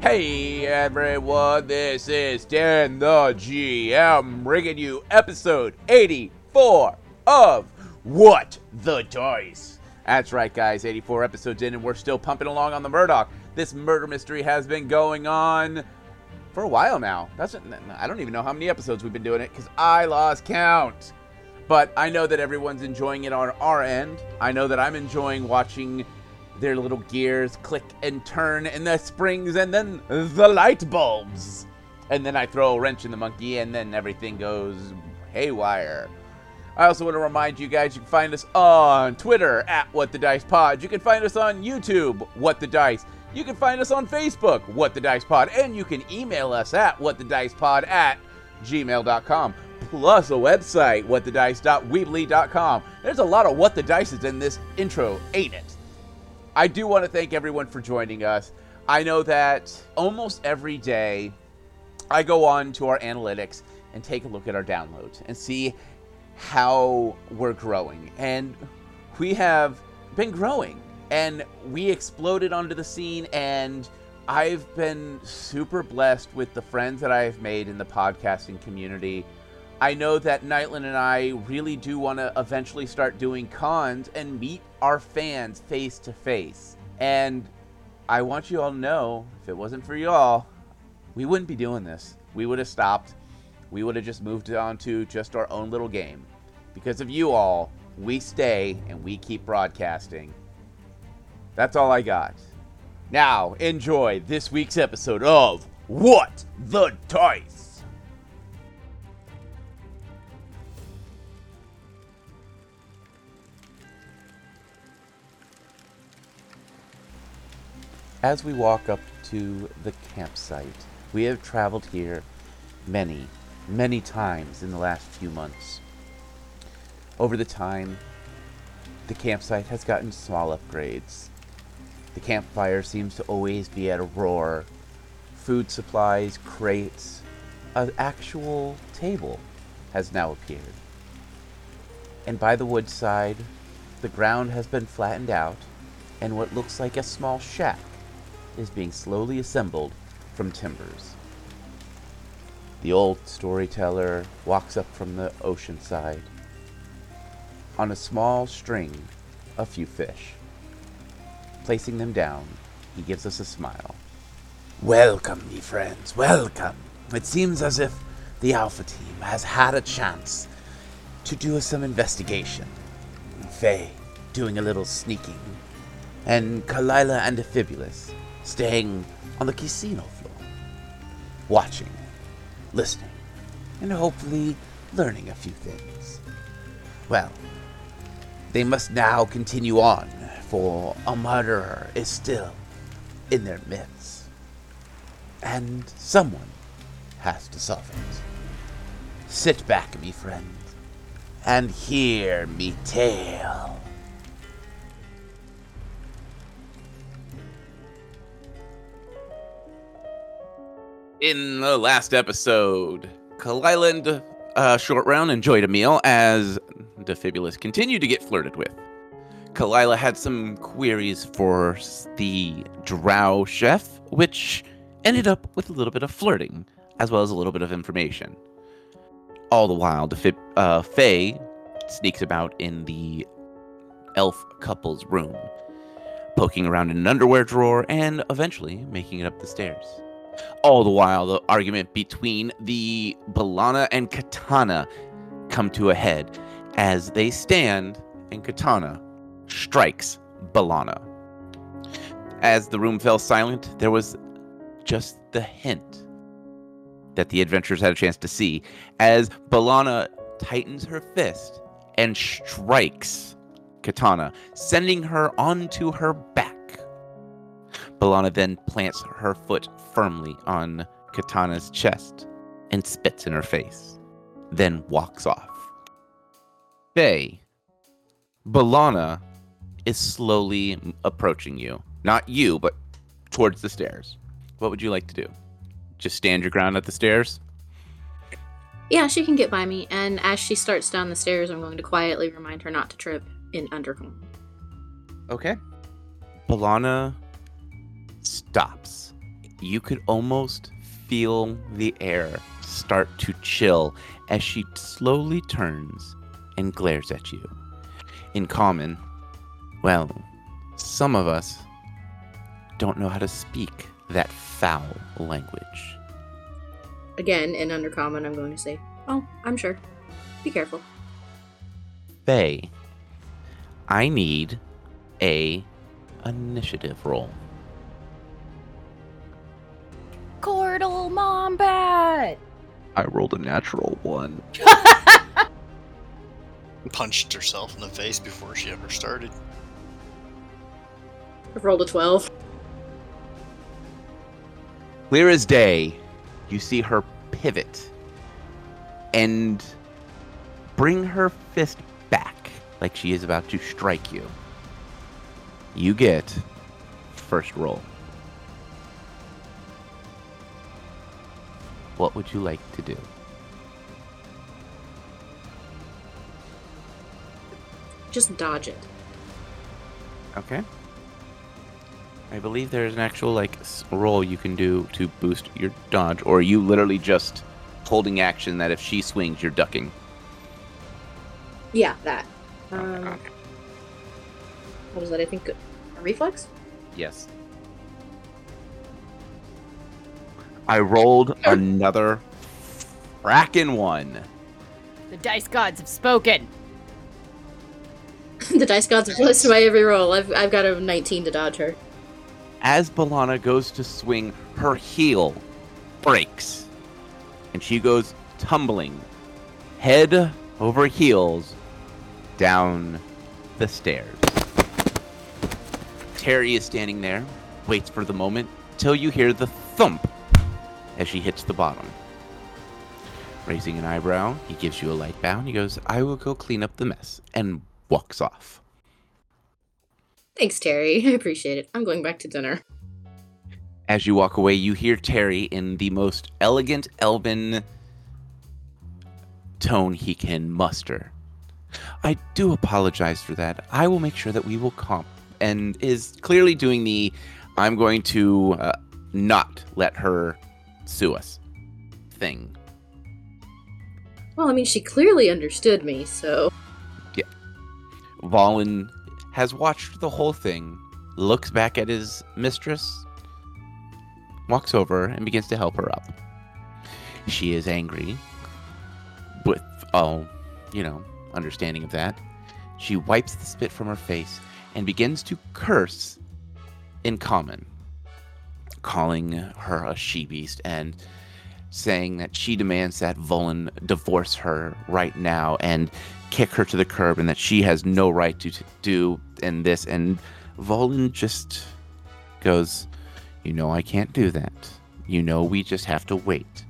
Hey everyone, this is Dan the GM bringing you episode 84 of What the Dice. That's right, guys, 84 episodes in, and we're still pumping along on the Murdoch. This murder mystery has been going on for a while now. That's I don't even know how many episodes we've been doing it because I lost count. But I know that everyone's enjoying it on our end. I know that I'm enjoying watching their little gears click and turn and the springs and then the light bulbs. And then I throw a wrench in the monkey and then everything goes haywire. I also want to remind you guys you can find us on Twitter at What the Dice Pod. You can find us on YouTube, What the Dice. You can find us on Facebook, What the Dice Pod. And you can email us at whatthedicepod at gmail.com. Plus a website, whatthedice.weebly.com. There's a lot of what the dices in this intro, ain't it? I do want to thank everyone for joining us. I know that almost every day I go on to our analytics and take a look at our downloads and see how we're growing. And we have been growing and we exploded onto the scene and I've been super blessed with the friends that I've made in the podcasting community. I know that Nightland and I really do want to eventually start doing cons and meet our fans face to face. And I want you all to know if it wasn't for y'all, we wouldn't be doing this. We would have stopped. We would have just moved on to just our own little game. Because of you all, we stay and we keep broadcasting. That's all I got. Now, enjoy this week's episode of What the Dice. As we walk up to the campsite, we have traveled here many, many times in the last few months. Over the time, the campsite has gotten small upgrades. The campfire seems to always be at a roar. Food supplies, crates, an actual table has now appeared. And by the woodside, the ground has been flattened out, and what looks like a small shack is being slowly assembled from timbers. The old storyteller walks up from the ocean side. On a small string, a few fish. Placing them down, he gives us a smile. Welcome, ye friends, welcome. It seems as if the Alpha team has had a chance to do some investigation. Faye doing a little sneaking, and Kalila and Aphibulus staying on the casino floor, watching, listening, and hopefully learning a few things. Well, they must now continue on, for a murderer is still in their midst. And someone has to solve it. Sit back, me friend, and hear me tale. In the last episode, Kaliland uh, Short Round enjoyed a meal as Defibulus continued to get flirted with. Kalila had some queries for the drow chef, which ended up with a little bit of flirting, as well as a little bit of information. All the while, Defib- uh, Faye sneaks about in the elf couple's room, poking around in an underwear drawer and eventually making it up the stairs. All the while, the argument between the Balana and Katana come to a head as they stand and Katana strikes Balana. As the room fell silent, there was just the hint that the adventurers had a chance to see as Balana tightens her fist and strikes Katana, sending her onto her back. Balana then plants her foot firmly on Katana's chest and spits in her face, then walks off. Faye, Balana is slowly approaching you. Not you, but towards the stairs. What would you like to do? Just stand your ground at the stairs? Yeah, she can get by me, and as she starts down the stairs, I'm going to quietly remind her not to trip in undercommon. Okay. Balana stops. You could almost feel the air start to chill as she slowly turns and glares at you. In common, well, some of us don't know how to speak that foul language. Again, in undercommon, I'm going to say, Oh, I'm sure. Be careful. Faye, I need a initiative roll. Cordal Mombat! I rolled a natural one. Punched herself in the face before she ever started. I've rolled a 12. Clear as day, you see her pivot and bring her fist back like she is about to strike you. You get first roll. What would you like to do? Just dodge it. Okay. I believe there's an actual like roll you can do to boost your dodge, or you literally just holding action that if she swings, you're ducking. Yeah, that. Um, Okay. What was that? I think a reflex? Yes. I rolled another frackin' one. The dice gods have spoken. the dice gods are close to my every roll. I've, I've got a 19 to dodge her. As Balana goes to swing, her heel breaks. And she goes tumbling, head over heels, down the stairs. Terry is standing there, waits for the moment till you hear the thump as she hits the bottom. Raising an eyebrow, he gives you a light bow and he goes, I will go clean up the mess, and walks off. Thanks, Terry. I appreciate it. I'm going back to dinner. As you walk away, you hear Terry in the most elegant Elven tone he can muster. I do apologize for that. I will make sure that we will comp, and is clearly doing the I'm going to uh, not let her sue us thing. Well, I mean, she clearly understood me, so. Yeah. Valen has watched the whole thing, looks back at his mistress, walks over, and begins to help her up. She is angry, with all, you know, understanding of that. She wipes the spit from her face and begins to curse in common, calling her a she beast and saying that she demands that Volan divorce her right now and kick her to the curb and that she has no right to, to do in this and Volin just goes you know I can't do that. You know we just have to wait.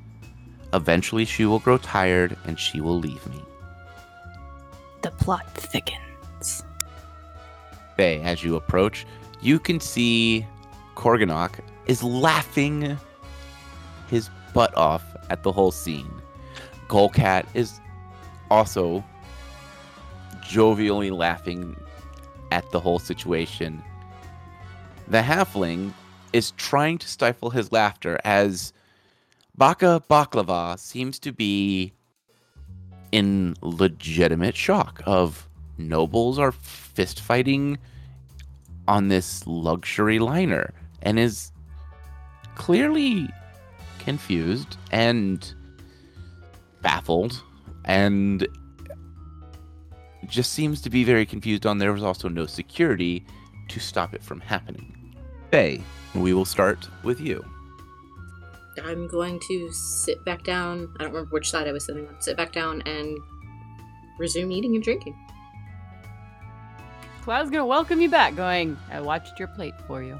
Eventually she will grow tired and she will leave me. The plot thickens. Faye, as you approach you can see Korganok is laughing his butt off at the whole scene. Golcat is also jovially laughing at the whole situation. The halfling is trying to stifle his laughter as Baka Baklava seems to be in legitimate shock of nobles are fist fighting on this luxury liner and is clearly confused and baffled and just seems to be very confused on there was also no security to stop it from happening. Faye, we will start with you. I'm going to sit back down. I don't remember which side I was sitting on. Sit back down and resume eating and drinking. Cloud's gonna welcome you back, going, I watched your plate for you.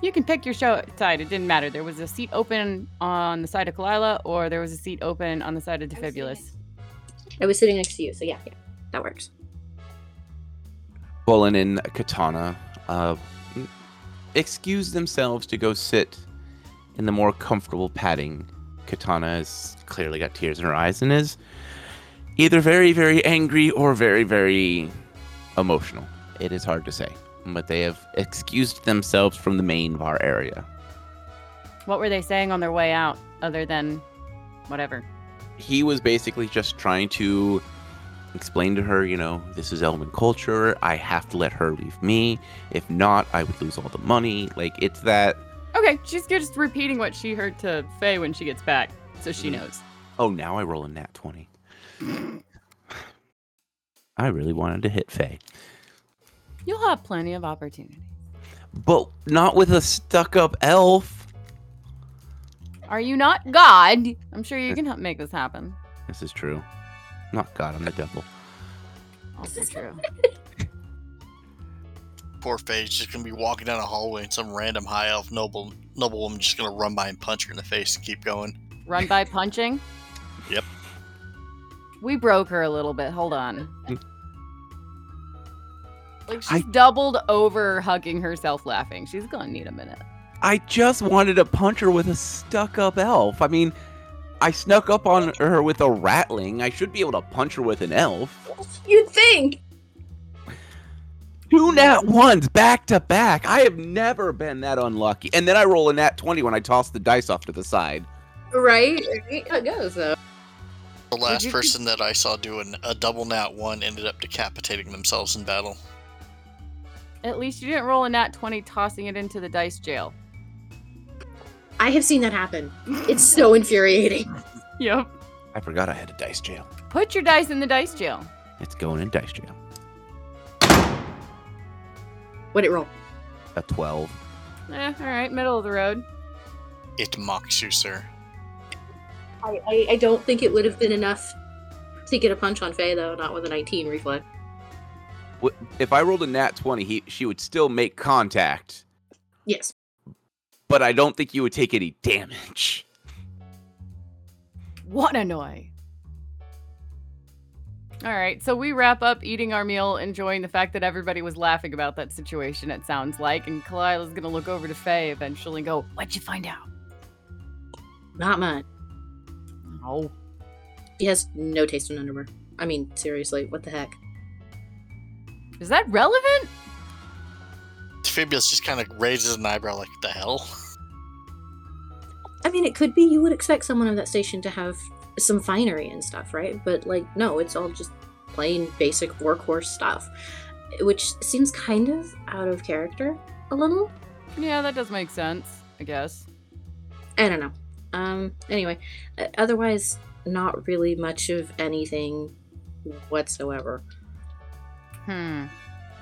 You can pick your show side, it didn't matter. There was a seat open on the side of Kalila, or there was a seat open on the side of Defibulous. I was sitting next to you, so yeah, yeah, that works. Bullen and Katana uh, excuse themselves to go sit in the more comfortable padding Katana has clearly got tears in her eyes and is either very, very angry or very, very emotional. It is hard to say, but they have excused themselves from the main bar area. What were they saying on their way out, other than whatever? He was basically just trying to explain to her, you know, this is Elven culture. I have to let her leave me. If not, I would lose all the money. Like, it's that. Okay, she's just repeating what she heard to Faye when she gets back, so she Mhm. knows. Oh, now I roll a nat 20. I really wanted to hit Faye. You'll have plenty of opportunity. But not with a stuck up elf. Are you not God? I'm sure you can help make this happen. This is true. Not God, I'm the devil. Also true. Poor Faye's just gonna be walking down a hallway and some random high elf noble noblewoman just gonna run by and punch her in the face and keep going. Run by punching? Yep. We broke her a little bit. Hold on. Hmm. Like I- she's doubled over hugging herself laughing. She's gonna need a minute. I just wanted to punch her with a stuck up elf. I mean, I snuck up on her with a rattling. I should be able to punch her with an elf. You'd think. Two nat ones back to back. I have never been that unlucky. And then I roll a nat 20 when I toss the dice off to the side. Right? right? How it goes, though. The last person that I saw do an, a double nat one ended up decapitating themselves in battle. At least you didn't roll a nat 20 tossing it into the dice jail. I have seen that happen. It's so infuriating. Yep. I forgot I had a dice jail. Put your dice in the dice jail. It's going in dice jail. What'd it roll? A 12. Eh, all right, middle of the road. It mocks you, sir. I, I, I don't think it would have been enough to get a punch on Faye, though, not with a 19 reflex. Wh- If I rolled a nat 20, he, she would still make contact, Yes. But I don't think you would take any damage. What annoy. All right, so we wrap up eating our meal, enjoying the fact that everybody was laughing about that situation, it sounds like. And Kalila's gonna look over to Faye eventually and go, What'd you find out? Not much. Oh. He has no taste in underwear. I mean, seriously, what the heck? Is that relevant? Fabius just kind of raises an eyebrow like, the hell? I mean, it could be you would expect someone of that station to have some finery and stuff, right? But, like, no, it's all just plain basic workhorse stuff. Which seems kind of out of character a little. Yeah, that does make sense, I guess. I don't know. Um, anyway, uh, otherwise, not really much of anything whatsoever. Hmm.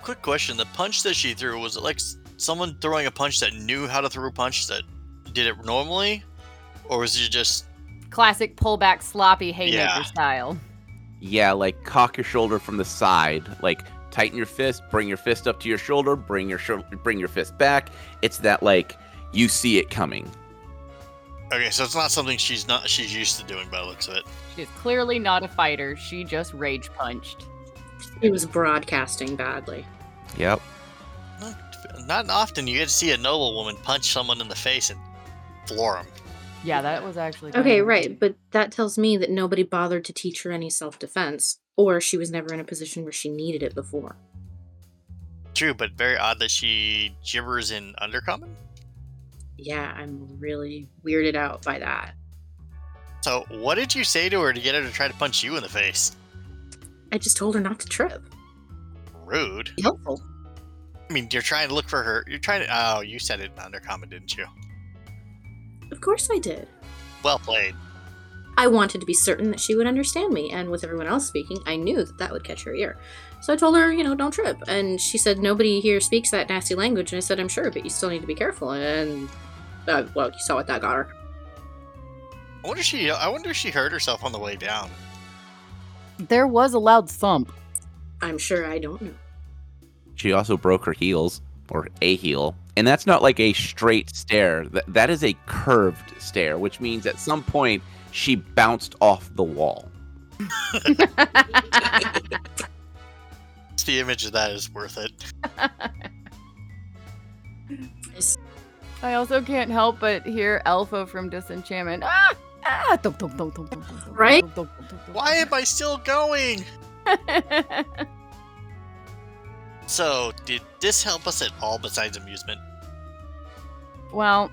Quick question: The punch that she threw was it like someone throwing a punch that knew how to throw a punch that did it normally, or was it just Classic pullback sloppy haymaker Yeah. style. Yeah, like cock your shoulder from the side, like tighten your fist, bring your fist up to your shoulder, bring your shou- bring your fist back. It's that like you see it coming. okay? So it's not something she's not she's used to doing by the looks of it. She is clearly not a fighter. She just rage punched. It was broadcasting badly. Yep. Not, not often you get to see a noble woman punch someone in the face and floor them. Yeah, that was actually Okay, kinda- right, but that tells me that nobody bothered to teach her any self defense, or she was never in a position where she needed it before. True, but very odd that she gibbers in Undercommon. Yeah, I'm really weirded out by that. So what did you say to her to get her to try to punch you in the face? I just told her not to trip. Rude. Helpful. I mean, you're trying to look for her. You're trying to. Oh, you said it in Undercommon, didn't you? Of course I did. Well played. I wanted to be certain that she would understand me, and with everyone else speaking, I knew that that would catch her ear. So I told her, you know, don't trip. And she said, nobody here speaks that nasty language. And I said, I'm sure, but you still need to be careful. And, uh, well, you saw what that got her. I wonder if she. I wonder if she hurt herself on the way down. There was a loud thump. I'm sure I don't know. She also broke her heels or a heel, and that's not like a straight stair. That that is a curved stair, which means at some point she bounced off the wall. The image of that is worth it. I also can't help but hear Elfo from Disenchantment. Ah! Ah, Right? Why am I still going? So, did this help us at all besides amusement? well,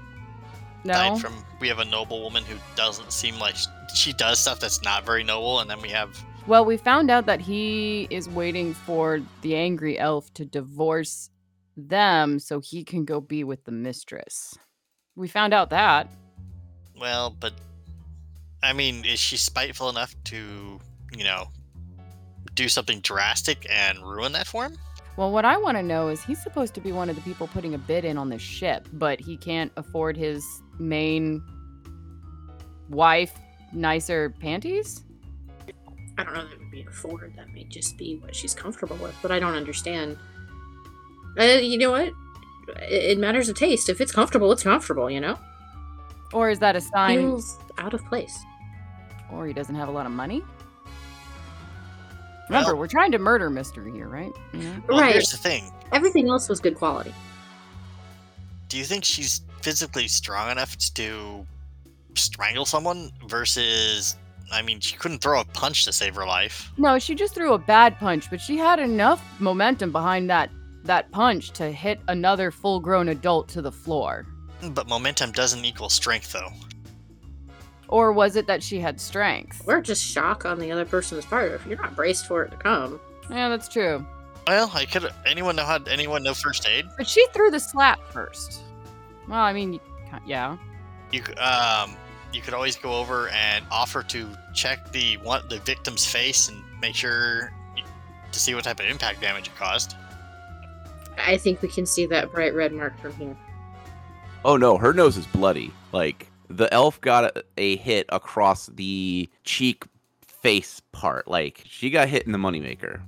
no. Aside from we have a noble woman who doesn't seem like she does stuff that's not very noble, and then we have Well, we found out that he is waiting for the angry elf to divorce them so he can go be with the mistress. We found out that. well, but I mean, is she spiteful enough to, you know, do something drastic and ruin that for him? Well, what I want to know is he's supposed to be one of the people putting a bid in on this ship, but he can't afford his main wife nicer panties? I don't know that would be afford. That may just be what she's comfortable with, but I don't understand. Uh, you know what? It, it matters of taste. If it's comfortable, it's comfortable. You know, Or is that a sign feels out of place. or he doesn't have a lot of money? Remember, Well- we're trying to murder mystery here, right? You know? Well, Right. here's the thing. Everything else was good quality. Do you think she's physically strong enough to strangle someone versus I mean, she couldn't throw a punch to save her life. No, she just threw a bad punch, but she had enough momentum behind that that punch to hit another full-grown adult to the floor. But momentum doesn't equal strength though. Or was it that she had strength? Or just shock on the other person's part if you're not braced for it to come. Yeah, that's true. Well, I could anyone know how anyone know first aid? But she threw the slap first. Well, I mean, yeah. You um you could always go over and offer to check the one the victim's face and make sure y- to see what type of impact damage it caused. I think we can see that bright red mark from here. Oh no, her nose is bloody. Like the elf got a, a hit across the cheek face part. Like she got hit in the moneymaker.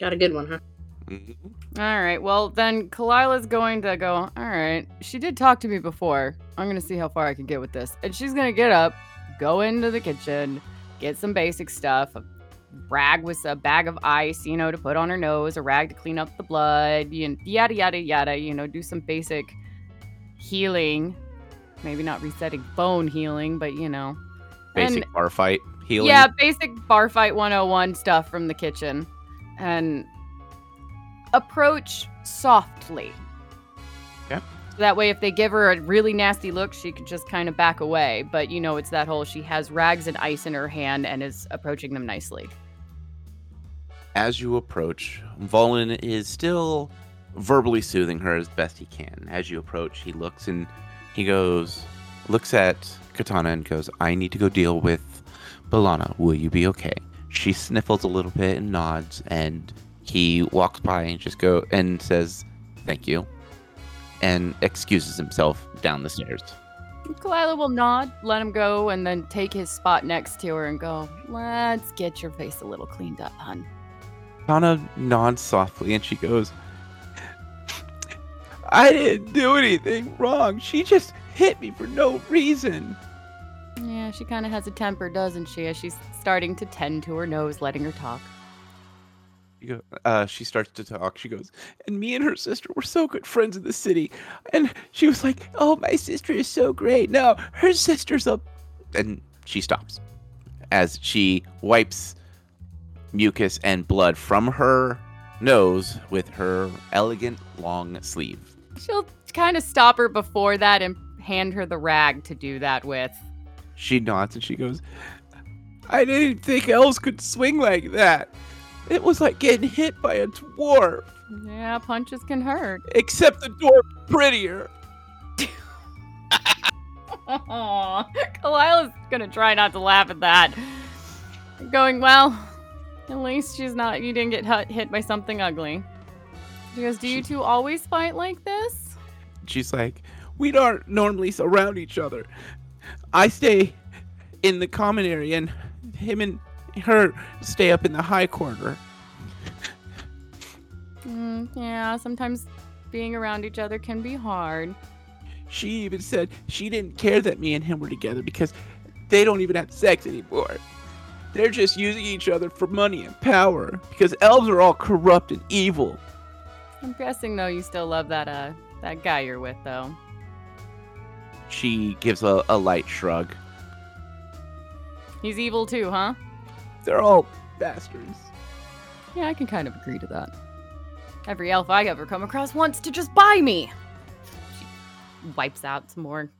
Got a good one, huh? Mhm. All right. Well, then Kalila's going to go, all right. She did talk to me before. I'm going to see how far I can get with this. And she's going to get up, go into the kitchen, get some basic stuff. A rag with a bag of ice, you know, to put on her nose, a rag to clean up the blood, yada, yada, yada. You know, do some basic healing. Maybe not resetting bone healing, but, you know. Basic bar fight healing. Yeah, basic bar fight 101 stuff from the kitchen. And approach softly. Okay. So that way, if they give her a really nasty look, she can just kind of back away. But you know, it's that whole she has rags and ice in her hand and is approaching them nicely. As you approach, Volin is still verbally soothing her as best he can. As you approach, he looks and he goes, looks at Katana and goes, I need to go deal with Balana. Will you be okay? She sniffles a little bit and nods, and he walks by and just go and says, Thank you. And excuses himself down the stairs. Kalila will nod, let him go, and then take his spot next to her and go, Let's get your face a little cleaned up, hun. Katana nods softly and she goes, I didn't do anything wrong. She just hit me for no reason. Yeah, she kind of has a temper, doesn't she? As she's starting to tend to her nose, letting her talk. Go, uh, she starts to talk. She goes, and me and her sister were so good friends in the city. And she was like, oh, my sister is so great. No, her sister's a. And she stops as she wipes mucus and blood from her nose with her elegant long sleeve. She'll kind of stop her before that and hand her the rag to do that with. She nods and she goes, I didn't think elves could swing like that. It was like getting hit by a dwarf, Yeah, punches can hurt. except the dwarf prettier. Aw, Kalila's gonna try not to laugh at that. Going, well, at least she's not, you didn't get hit by something ugly. She goes, Do you two always fight like this? She's like, we don't normally surround each other. I stay in the common area, and him and her stay up in the high corner. Mm, yeah, sometimes being around each other can be hard. She even said she didn't care that me and him were together because they don't even have sex anymore. They're just using each other for money and power because elves are all corrupt and evil. I'm guessing though you still love that uh that guy you're with though. She gives a, a light shrug. He's evil too, huh? They're all bastards. Yeah, I can kind of agree to that. Every elf I ever come across wants to just buy me. She wipes out some more,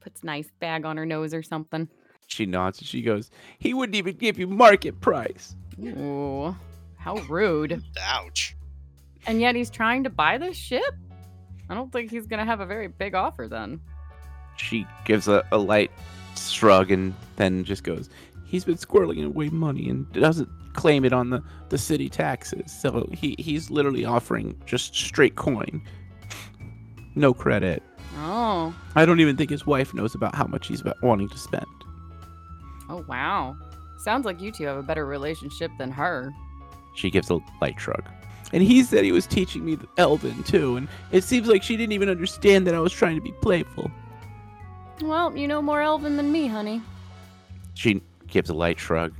puts an ice bag on her nose or something. She nods and she goes, He wouldn't even give you market price. Ooh, how rude. Ouch. And yet he's trying to buy this ship? I don't think he's gonna have a very big offer then. She gives a, a light shrug and then just goes, He's been squirreling away money and doesn't claim it on the, the city taxes. So he, he's literally offering just straight coin. No credit. Oh, I don't even think his wife knows about how much he's wanting to spend. oh wow. Sounds like you two have a better relationship than her. She gives a light shrug. And he said he was teaching me the Elven too, and it seems like she didn't even understand that I was trying to be playful. Well, you know more Elven than me, honey. She gives a light shrug,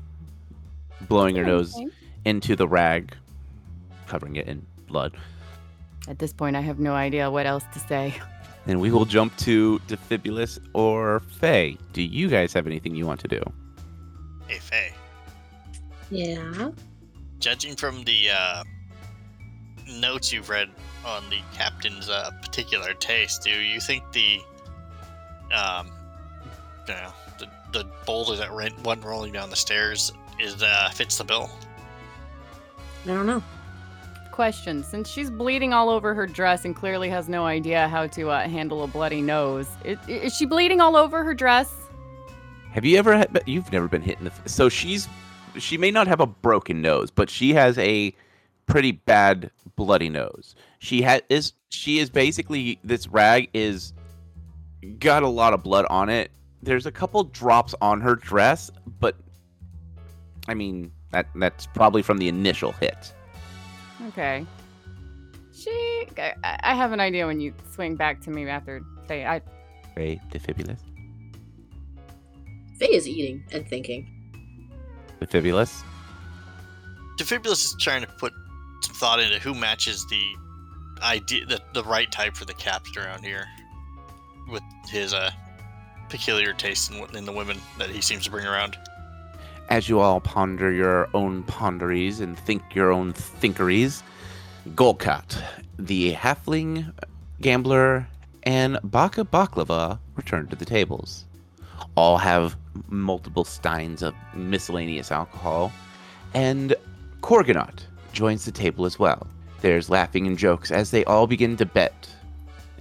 blowing her nose into the rag, covering it in blood. At this point, I have no idea what else to say. And we will jump to Defibulus or Faye. Do you guys have anything you want to do? Hey, Faye. Yeah. Judging from the uh, notes you've read on the captain's uh, particular taste, do you think the um, you know, the, the boulder that went one rolling down the stairs is uh, fits the bill? I don't know. Question: Since she's bleeding all over her dress and clearly has no idea how to uh, handle a bloody nose, i- i- is she bleeding all over her dress? Have you ever had? You've never been hit in the. So she's. She may not have a broken nose, but she has a pretty bad bloody nose. She has is. She is basically this rag is got a lot of blood on it. There's a couple drops on her dress, but I mean that that's probably from the initial hit. Okay. She. I, I have an idea when you swing back to me after. Say, I. Right, Defibulous. Faye is eating and thinking. Defibulous? Defibulous is trying to put some thought into who matches the idea, the, the right type for the captain around here, with his uh peculiar taste in, in the women that he seems to bring around. As you all ponder your own ponderies and think your own thinkeries, Golkat, the halfling gambler, and Baka Baklava return to the tables. All have multiple steins of miscellaneous alcohol, and Korganot joins the table as well. There's laughing and jokes as they all begin to bet,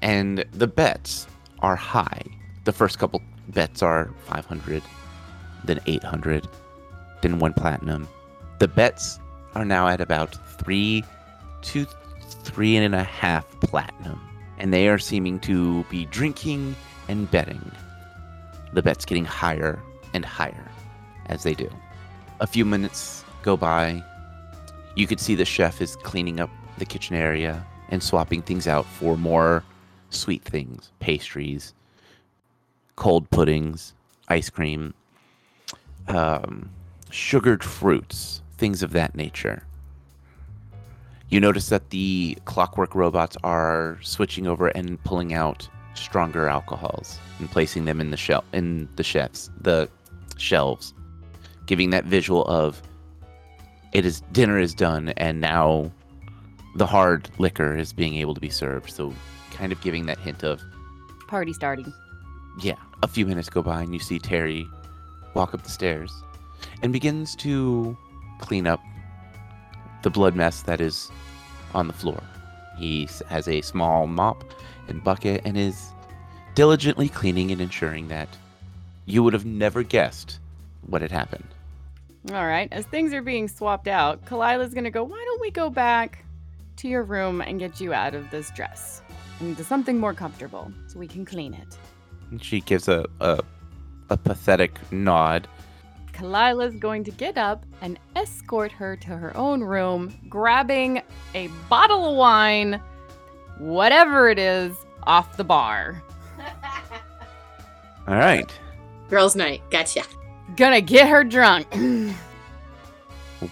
and the bets are high. The first couple bets are 500, then 800, then one platinum. The bets are now at about three to three and a half platinum, and they are seeming to be drinking and betting. The bets getting higher and higher as they do. A few minutes go by. You could see the chef is cleaning up the kitchen area and swapping things out for more sweet things, pastries, cold puddings, ice cream, um, sugared fruits, things of that nature. You notice that the clockwork robots are switching over and pulling out stronger alcohols and placing them in the shel- in the chefs the shelves, giving that visual of it is dinner is done and now the hard liquor is being able to be served. So kind of giving that hint of Party starting. yeah, a few minutes go by and you see Terry walk up the stairs and begins to clean up the blood mess that is on the floor. He has a small mop and bucket and is diligently cleaning and ensuring that you would have never guessed what had happened. All right. As things are being swapped out, Kalila's gonna go. Why don't we go back to your room and get you out of this dress and into something more comfortable so we can clean it. And she gives a, a, a pathetic nod. Kalila's going to get up and escort her to her own room, grabbing a bottle of wine, whatever it is, off the bar. All right, Girls' night. Gotcha. Gonna get her drunk.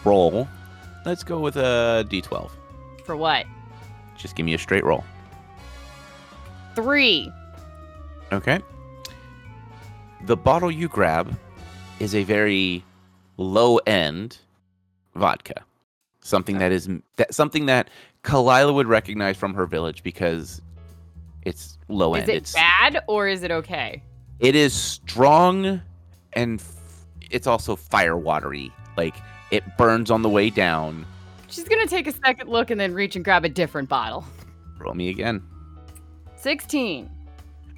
roll. Let's go with a d12. For what? Just give me a straight roll. Three. Okay. The bottle you grab is a very low end vodka. Something that is that something that Kalila would recognize from her village because it's low end. Is end. it it's bad or is it okay? it is strong and it's also fire watery. Like it burns on the way down. She's gonna take a second look and then reach and grab a different bottle. Roll me again. 16.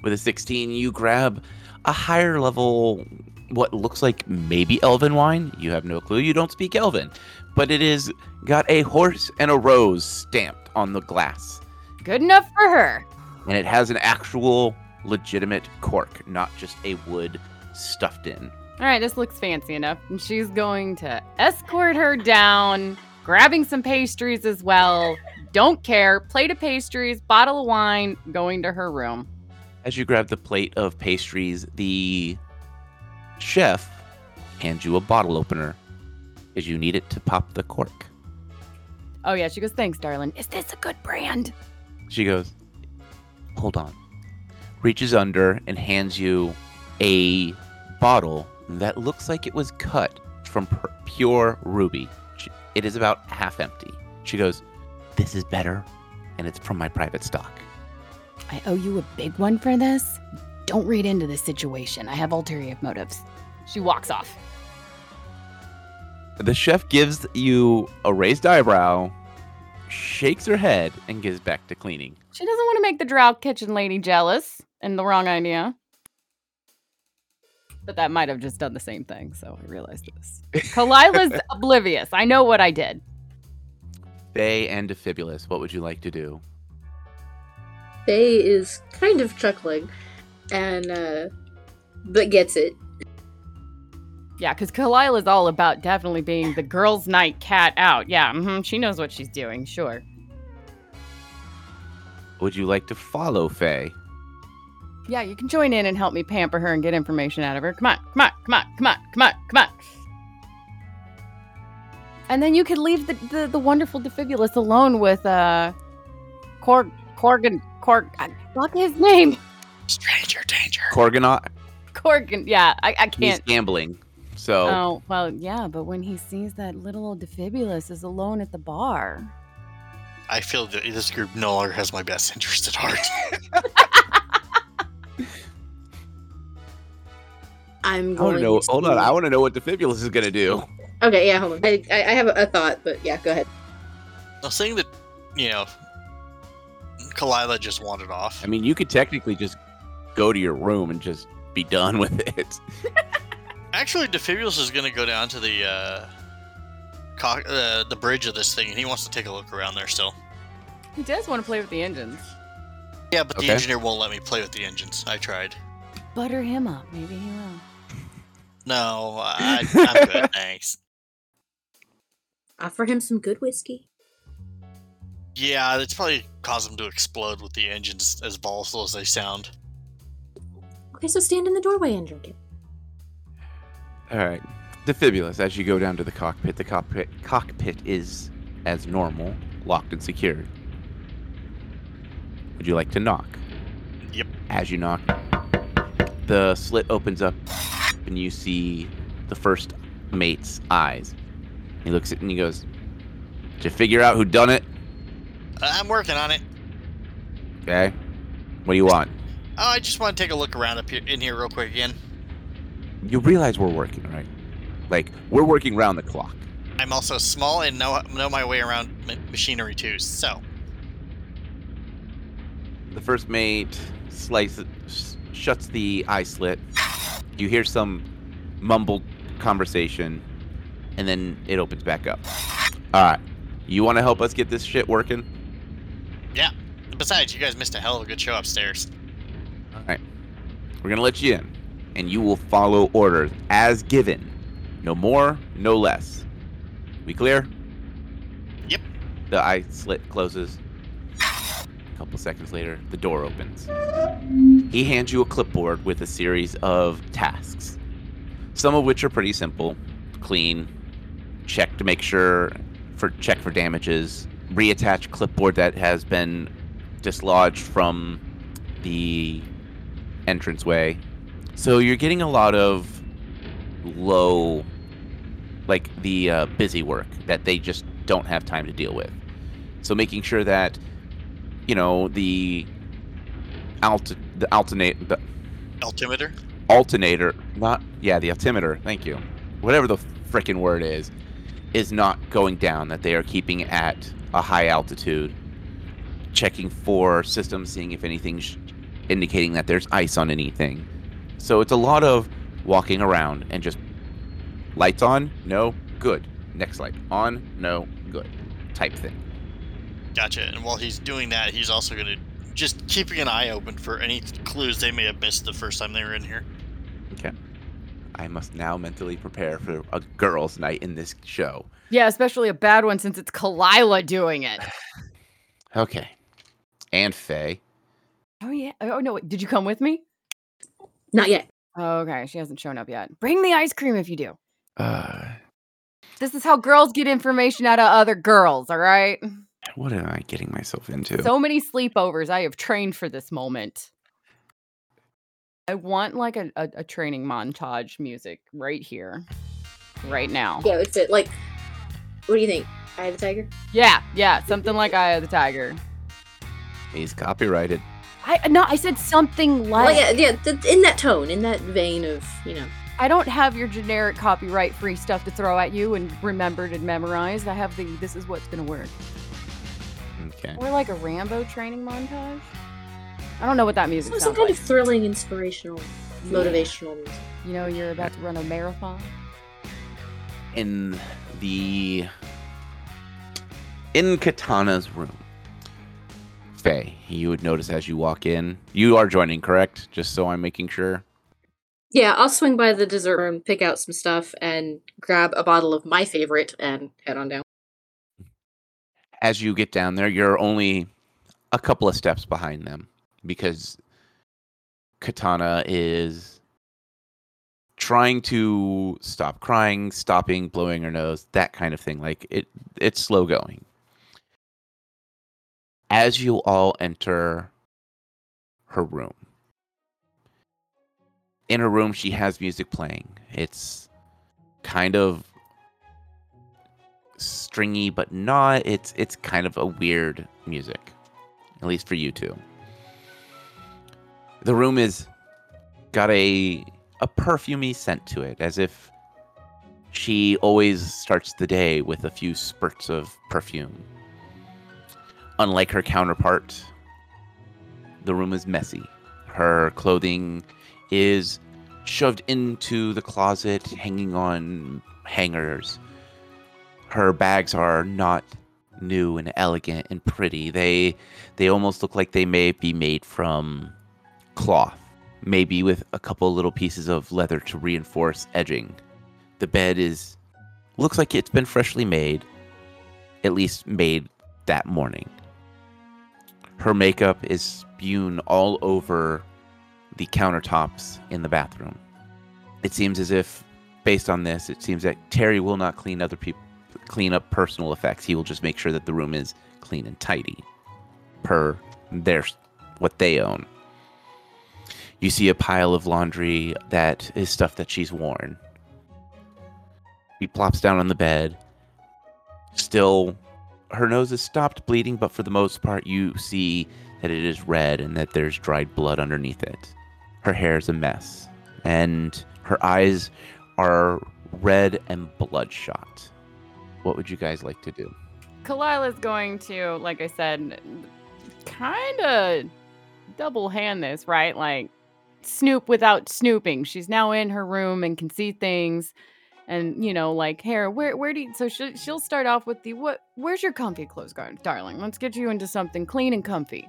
With a 16, you grab a higher level, what looks like maybe elven wine. You have no clue. You don't speak elven. But it is got a horse and a rose stamped on the glass. Good enough for her. And it has an actual legitimate cork, not just a wood stuffed in. All right, this looks fancy enough. And she's going to escort her down, grabbing some pastries as well. Don't care. Plate of pastries, bottle of wine, going to her room. As you grab the plate of pastries, the chef hands you a bottle opener as you need it to pop the cork. Oh, yeah. She goes, Thanks, darling. Is this a good brand? She goes, Hold on. Reaches under and hands you a bottle that looks like it was cut from pur- pure ruby. It is about half empty. She goes, This is better, and it's from my private stock. I owe you a big one for this. Don't read into this situation. I have ulterior motives. She walks off. The chef gives you a raised eyebrow, shakes her head, and gives back to cleaning. She doesn't want to make the drow kitchen lady jealous and the wrong idea. But that might have just done the same thing, so I realized this. Kalila's oblivious. I know what I did. Faye and Defibulous, what would you like to do? Faye is kind of chuckling, and uh, but gets it. Yeah, because Kalila's all about definitely being the girls' night cat out. Yeah, hmm she knows what she's doing, sure. Would you like to follow Faye? Yeah, you can join in and help me pamper her and get information out of her. Come on, come on, come on, come on, come on, come on. And then you could leave the, the, the wonderful Defibulous alone with uh Korg Korgan Korg uh, what his name? Stranger danger. Korganot, Korgan yeah, I, I can't He's gambling. So Oh well yeah, but when he sees that little old Defibulous is alone at the bar. I feel that this group no longer has my best interest at heart. I'm I going. want to know. to- Hold on, I want to know what Defibulous is gonna do. Okay, yeah, hold on. I, I I have a, a thought, but yeah, go ahead. now, saying that, you know, Kalila just wandered off. I mean, you could technically just go to your room and just be done with it. Actually, Defibulous is going to go down to the uh, co- uh, the bridge of this thing, and he wants to take a look around there still. He does want to play with the engines. Yeah, but the engineer won't let me play with the engines. I tried. Butter him up, maybe he will. No, I, I'm good, thanks. Offer him some good whiskey. Yeah, it's probably caused him to explode with the engines as volatile as they sound. Okay, so stand in the doorway and drink it. All right, Defibulous. As you go down to the cockpit, the cockpit cockpit is as normal, locked and secured. Would you like to knock? Yep. As you knock, the slit opens up, and you see the first mate's eyes. He looks at it and he goes, "Did you figure out who done it?" I'm working on it. Okay. What do you want? Oh, I just want to take a look around up here in here real quick again. You realize we're working, right? Like we're working round the clock. I'm also small and know know my way around ma- machinery too. So, The first mate slices, shuts the eye slit. You hear some mumbled conversation, and then it opens back up. All right, you want to help us get this shit working? Yeah. Besides, you guys missed a hell of a good show upstairs. All right, we're gonna let you in, and you will follow orders as given. No more, no less. We clear? Yep. The eye slit closes. Couple seconds later, the door opens. He hands you a clipboard with a series of tasks, some of which are pretty simple: clean, check to make sure for check for damages, reattach clipboard that has been dislodged from the entranceway. So you're getting a lot of low, like the uh, busy work that they just don't have time to deal with. So making sure that, you know, the alt the alternate the Altimeter? alternator, not yeah, the altimeter. Thank you. Whatever the frickin' word is, is not going down. That they are keeping at a high altitude, checking for systems, seeing if anything's indicating that there's ice on anything. So it's a lot of walking around and just lights on, no, good. Next light on, no, good. Type thing. Gotcha. And while he's doing that, he's also going to just keeping an eye open for any clues they may have missed the first time they were in here. Okay. I must now mentally prepare for a girls' night in this show. Yeah, especially a bad one since it's Kalila doing it. Okay. And Faye. Oh yeah. Oh no, wait, did you come with me? Not yet. Oh, okay, she hasn't shown up yet. Bring the ice cream if you do. Uh, This is how girls get information out of other girls, all right? What am I getting myself into? So many sleepovers. I have trained for this moment. I want like a, a, a training montage music right here, right now. Yeah, it's it. Like, what do you think? Eye of the Tiger? Yeah, yeah, something like Eye of the Tiger. He's copyrighted. I no, I said something like. Well, yeah, yeah. Th- in that tone, in that vein of you know. I don't have your generic copyright free stuff to throw at you and remembered and memorized. I have the this is what's gonna work. Okay. Or like a Rambo training montage. I don't know what that music So sounds some kind like. of thrilling, inspirational, motivational music. You know, you're about to run a marathon. In the in Katana's room. Faye, you would notice as you walk in. You are joining, correct? Just so I'm making sure. Yeah, I'll swing by the dessert room, pick out some stuff, and grab a bottle of my favorite and head on down. As you get down there, you're only a couple of steps behind them because Katana is trying to stop crying, stopping blowing her nose, that kind of thing. Like it it's slow going. As you all enter her room. In her room she has music playing. It's kind of stringy but not. It's it's kind of a weird music. At least for you two. The room is got a a perfumey scent to it, as if she always starts the day with a few spurts of perfume. Unlike her counterpart, the room is messy. Her clothing is shoved into the closet, hanging on hangers. Her bags are not new and elegant and pretty. They they almost look like they may be made from cloth, maybe with a couple little pieces of leather to reinforce edging. The bed is looks like it's been freshly made, at least made that morning. Her makeup is spewed all over the countertops in the bathroom. It seems as if based on this, it seems that Terry will not clean other people clean up personal effects. He will just make sure that the room is clean and tidy per their what they own. You see a pile of laundry that is stuff that she's worn. He plops down on the bed. Still, her nose has stopped bleeding, but for the most part, you see that it is red and that there's dried blood underneath it. Her hair is a mess, and her eyes are red and bloodshot. What would you guys like to do? Kalila's going to, like I said, kind of double hand this, right? Like snoop without snooping. She's now in her room and can see things. And you know, like, hair. Where, where do you? So she'll, she'll start off with the what? Where's your comfy clothes, guard, darling? Let's get you into something clean and comfy.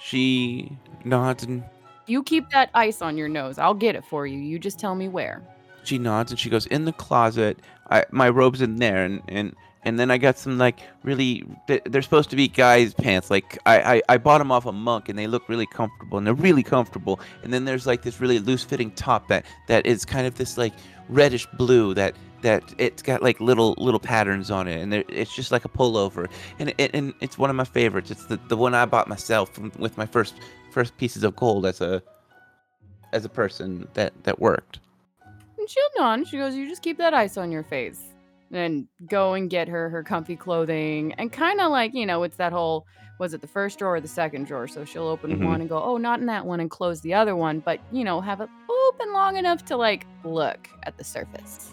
She nods and You keep that ice on your nose. I'll get it for you. You just tell me where. she nods and she goes in the closet I, my robe's in there and, and and then i got some like really they're supposed to be guys pants. Like I, I i bought them off a monk and they look really comfortable and they're really comfortable. And then there's like this really loose fitting top that that is kind of this like reddish blue that that it's got like little little patterns on it and it's just like a pullover. And it, and it's one of my favorites. It's the, the one i bought myself with my first first pieces of gold as a as a person that that worked And she'll nod. She goes, You just keep that ice on your face. And go and get her her comfy clothing. And kind of like, you know, it's that whole was it the first drawer or the second drawer? So she'll open Mhm. one and go, Oh, not in that one, and close the other one. But, you know, have it open long enough to like look at the surface.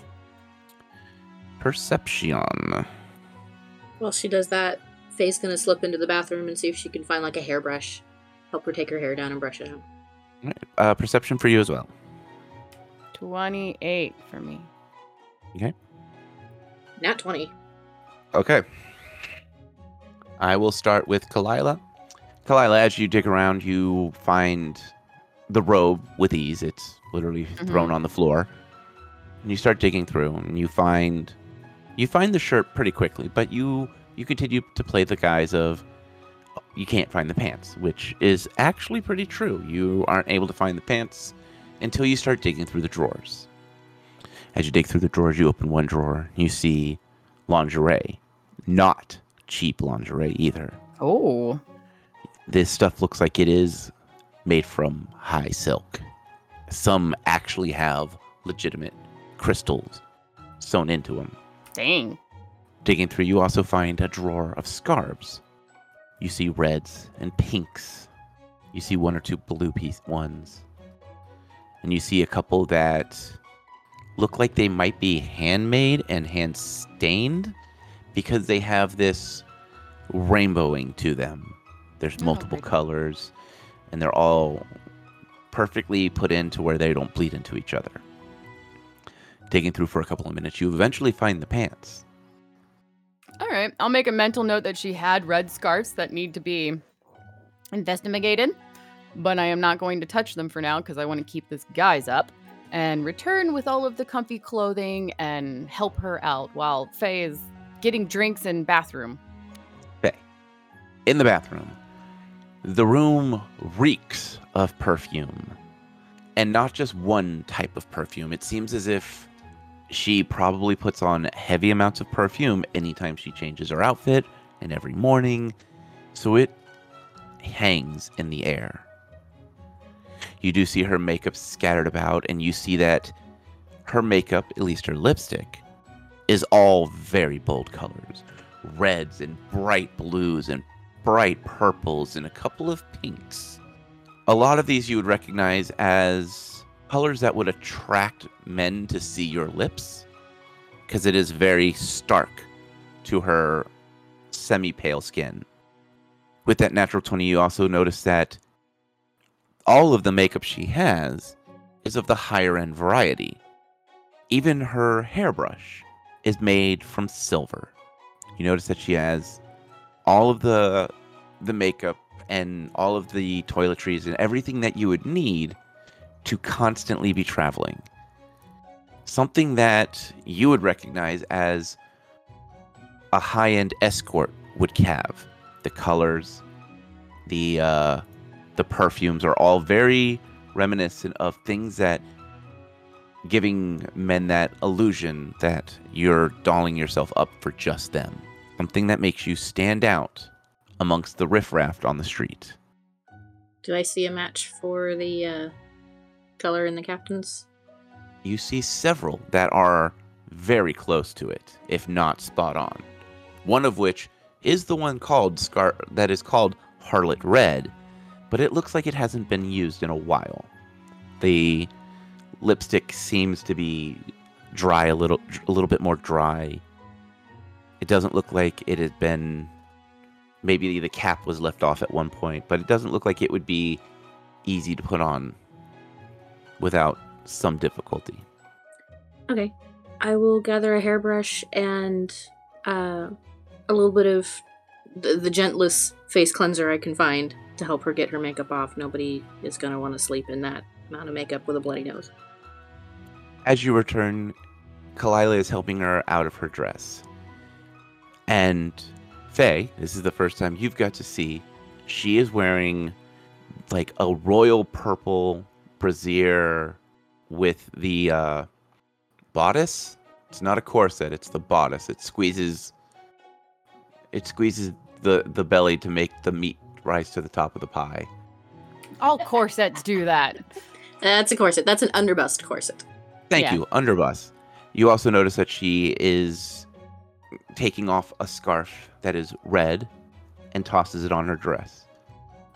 Perception. While she does that, Faye's gonna slip into the bathroom and see if she can find like a hairbrush. Help her take her hair down and brush it out. Uh, perception for you as well. 28 for me. Okay. Nat 20. Okay. I will start with Kalila. Kalila, as you dig around, you find the robe with ease. It's literally mm-hmm. thrown on the floor. And you start digging through and you find you find the shirt pretty quickly, but you you continue to play the guise of oh, you can't find the pants, which is actually pretty true. You aren't able to find the pants until you start digging through the drawers. As you dig through the drawers, you open one drawer, you see lingerie. Not cheap lingerie either. Oh. This stuff looks like it is made from high silk. Some actually have legitimate crystals sewn into them. Dang. Digging through, you also find a drawer of scarves. You see reds and pinks. You see one or two blue piece ones. And you see a couple that look like they might be handmade and hand stained because they have this rainbowing to them. There's Oh, multiple pretty. colors and they're all perfectly put in to where they don't bleed into each other. Digging through for a couple of minutes, you eventually find the pants. All right. I'll make a mental note that she had red scarves that need to be investigated, but I am not going to touch them for now because I want to keep this guise up and return with all of the comfy clothing and help her out while Faye is getting drinks in bathroom. in the bathroom. The room reeks of perfume. And not just one type of perfume. It seems as if she probably puts on heavy amounts of perfume anytime she changes her outfit and every morning. So it hangs in the air. You do see her makeup scattered about, and you see that her makeup, at least her lipstick, is all very bold colors reds and bright blues and bright purples and a couple of pinks. A lot of these you would recognize as colors that would attract men to see your lips because it is very stark to her semi pale skin. With that natural 20, you also notice that all of the makeup she has is of the higher end variety. Even her hairbrush is made from silver. You notice that she has all of the the makeup and all of the toiletries and everything that you would need to constantly be traveling. Something that you would recognize as a high-end escort would have. The colors, the uh, the perfumes are all very reminiscent of things that giving men that illusion that you're dolling yourself up for just them. Something that makes you stand out amongst the riffraff on the street. Do I see a match for the uh, color in the captain's? You see several that are very close to it, if not spot on. One of which is the one called Scar that is called Harlot Red, but it looks like it hasn't been used in a while. The lipstick seems to be dry a little a little bit more dry. It doesn't look like it has been maybe the cap was left off at one point, but it doesn't look like it would be easy to put on without some difficulty. Okay. I will gather a hairbrush and uh, a little bit of the, the gentlest face cleanser I can find to help her get her makeup off. Nobody is going to want to sleep in that amount of makeup with a bloody nose. As you return, Kalila is helping her out of her dress. And Faye, this is the first time you've got to see, she is wearing like a royal purple brassiere with the uh, bodice. It's not a corset, it's the bodice. It squeezes it squeezes the, the belly to make the meat rise to the top of the pie. All corsets do that. That's a corset. That's an underbust corset. Thank Yeah. you, underbus. You also notice that she is taking off a scarf that is red and tosses it on her dress.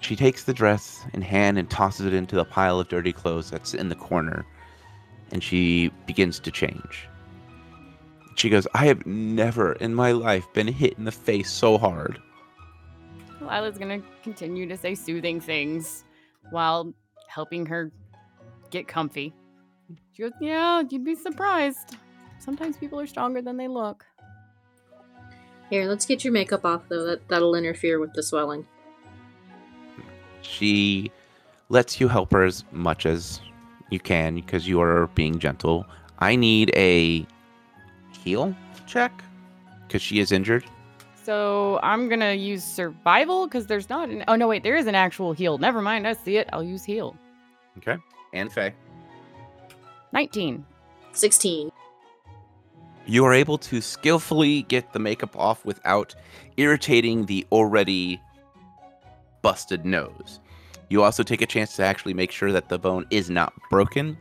She takes the dress in hand and tosses it into the pile of dirty clothes that's in the corner, and she begins to change. She goes, I have never in my life been hit in the face so hard. Lila's gonna continue to say soothing things while helping her get comfy. She goes, Yeah, you'd be surprised. Sometimes people are stronger than they look. Here, let's get your makeup off though. That that'll interfere with the swelling. She lets you help her as much as you can because you are being gentle. I need a heal check because she is injured. So I'm gonna use survival because there's not an. Oh no, wait, there is an actual heal. Never mind, I see it. I'll use heal. Okay. And Faye. 19. 16. You are able to skillfully get the makeup off without irritating the already busted nose. You also take a chance to actually make sure that the bone is not broken.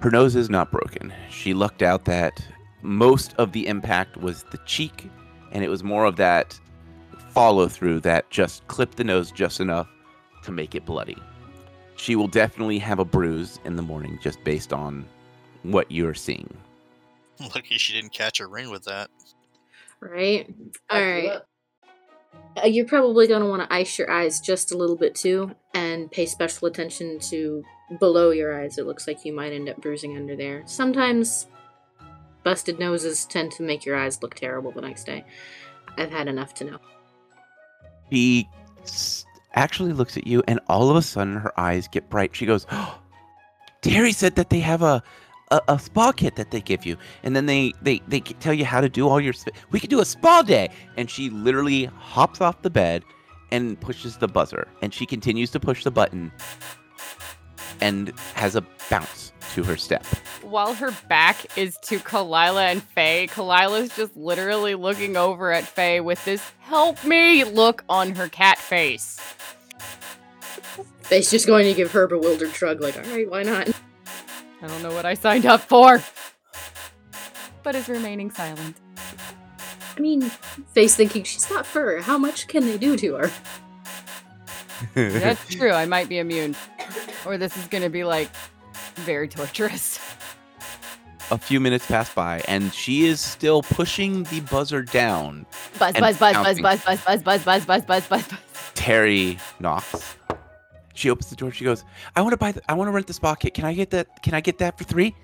Her nose is not broken. She lucked out that most of the impact was the cheek, and it was more of that follow through that just clipped the nose just enough to make it bloody. She will definitely have a bruise in the morning just based on what you're seeing. Lucky she didn't catch a ring with that. Right? Alright. Uh, you're probably going to want to ice your eyes just a little bit too and pay special attention to below your eyes. It looks like you might end up bruising under there. Sometimes busted noses tend to make your eyes look terrible the next day. I've had enough to know. She actually looks at you, and all of a sudden her eyes get bright. She goes, oh, "Terry said that they have a, a a spa kit that they give you, and then they they they tell you how to do all your. Sp- we could do a spa day." And she literally hops off the bed and pushes the buzzer, and she continues to push the button, and has a bounce to her step. While her back is to Kalila and Faye, Kalila's just literally looking over at Faye with this help me look on her cat face. Faye's just going to give her a bewildered shrug, like, alright, why not? I don't know what I signed up for. But is remaining silent. I mean, Faye's thinking she's not fur. How much can they do to her? That's true, I might be immune. Or this is gonna be like very torturous. a few minutes pass by, and she is still pushing the buzzer down. Buzz, buzz, buzz, buzz, buzz, buzz, buzz, buzz, buzz, buzz, buzz, buzz, buzz. Terry knocks. She opens the door. She goes, "I want to buy. The, I want to rent the spa kit. Can I get that? Can I get that for three?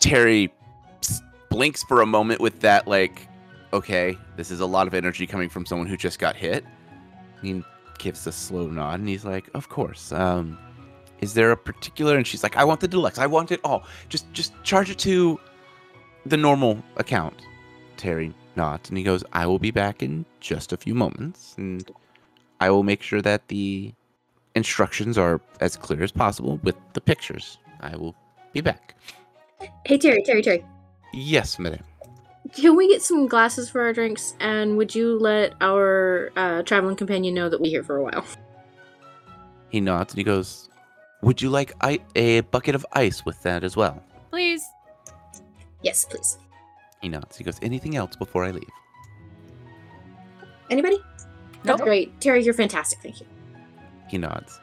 Terry blinks for a moment with that, like, okay, this is a lot of energy coming from someone who just got hit. He gives a slow nod, and he's like, "Of course. Um, is there a particular?" And she's like, "I want the deluxe. I want it all. Just, just charge it to the normal account." Terry nods, and he goes, "I will be back in just a few moments, and I will make sure that the instructions are as clear as possible with the pictures. I will be back." Hey, Terry, Terry, Terry. Yes, madam. Can we get some glasses for our drinks? And would you let our uh, traveling companion know that we're here for a while? He nods and he goes, "Would you like I- a bucket of ice with that as well?" Please. Yes, please. He nods. He goes, "Anything else before I leave?" Anybody? That's Nope. great. Terry, you're fantastic. Thank you. He nods.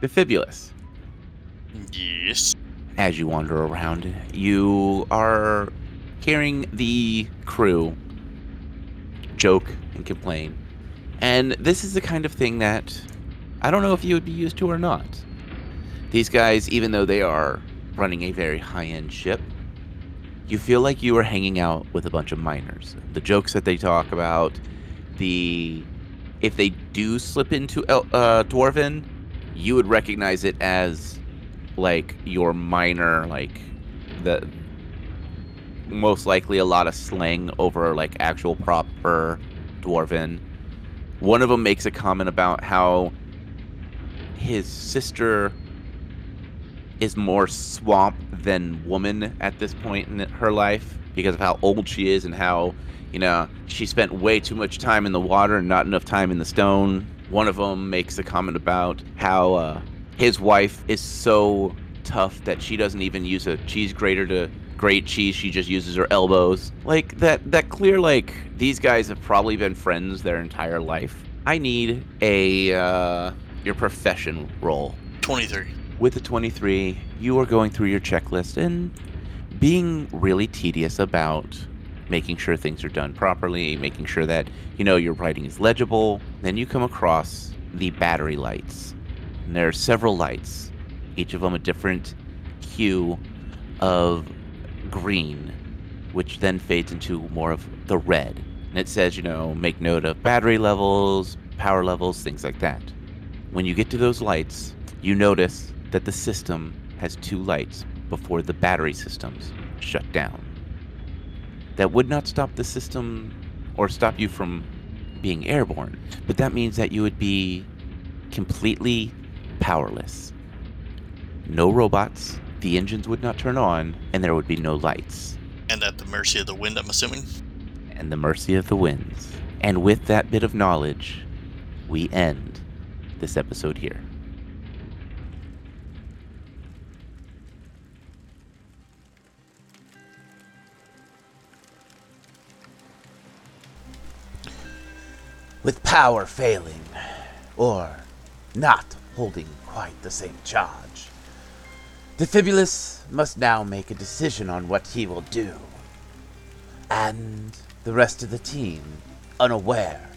Defibulous. Yes. As you wander around, you are hearing the crew joke and complain. And this is the kind of thing that I don't know if you would be used to or not. These guys, even though they are running a very high end ship, you feel like you are hanging out with a bunch of miners. The jokes that they talk about, the. If they do slip into uh, Dwarven, you would recognize it as like your minor, like the. Most likely a lot of slang over like actual proper Dwarven. One of them makes a comment about how his sister is more swamp than woman at this point in her life because of how old she is and how you know she spent way too much time in the water and not enough time in the stone one of them makes a comment about how uh, his wife is so tough that she doesn't even use a cheese grater to grate cheese. She just uses her elbows. Like that that clear like these guys have probably been friends their entire life. I need a uh your profession roll. 23. With the 23, you are going through your checklist and being really tedious about making sure things are done properly, making sure that you know your writing is legible. Then you come across the battery lights. And there are several lights, each of them a different hue of green, which then fades into more of the red. And it says, you know, make note of battery levels, power levels, things like that. When you get to those lights, you notice that the system has two lights before the battery systems shut down. That would not stop the system or stop you from being airborne, but that means that you would be completely powerless. No robots, the engines would not turn on, and there would be no lights, And at the mercy of the wind, I'm assuming. and the mercy of the winds. And with that bit of knowledge, we end this episode here. With power failing, or not holding quite the same charge, Defibulus must now make a decision on what he will do. And the rest of the team, unaware,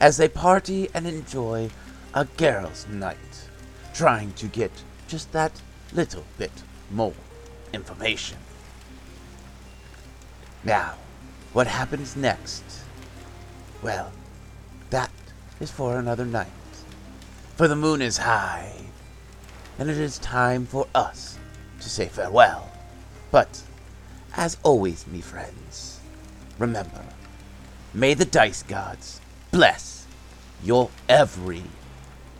as they party and enjoy a girls' night, trying to get just that little bit more information. Now, what happens next? Well, that is for another night. For the moon is high, and it is time for us to say farewell. But, as always, me friends, remember, may the dice gods bless your every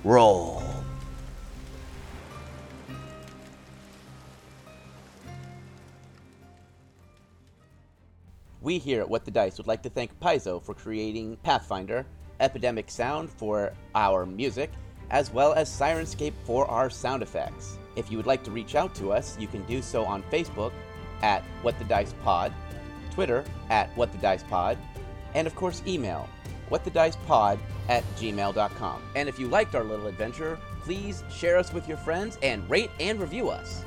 roll. We here at What the Dice would like to thank Paizo for creating Pathfinder, Epidemic Sound for our music, as well as Syrinscape for our sound effects. If you would like to reach out to us, you can do so on Facebook at What the Dice Pod, Twitter at What the Dice Pod, and of course email whatthedicepod at gmail.com. And if you liked our little adventure, please share us with your friends and rate and review us.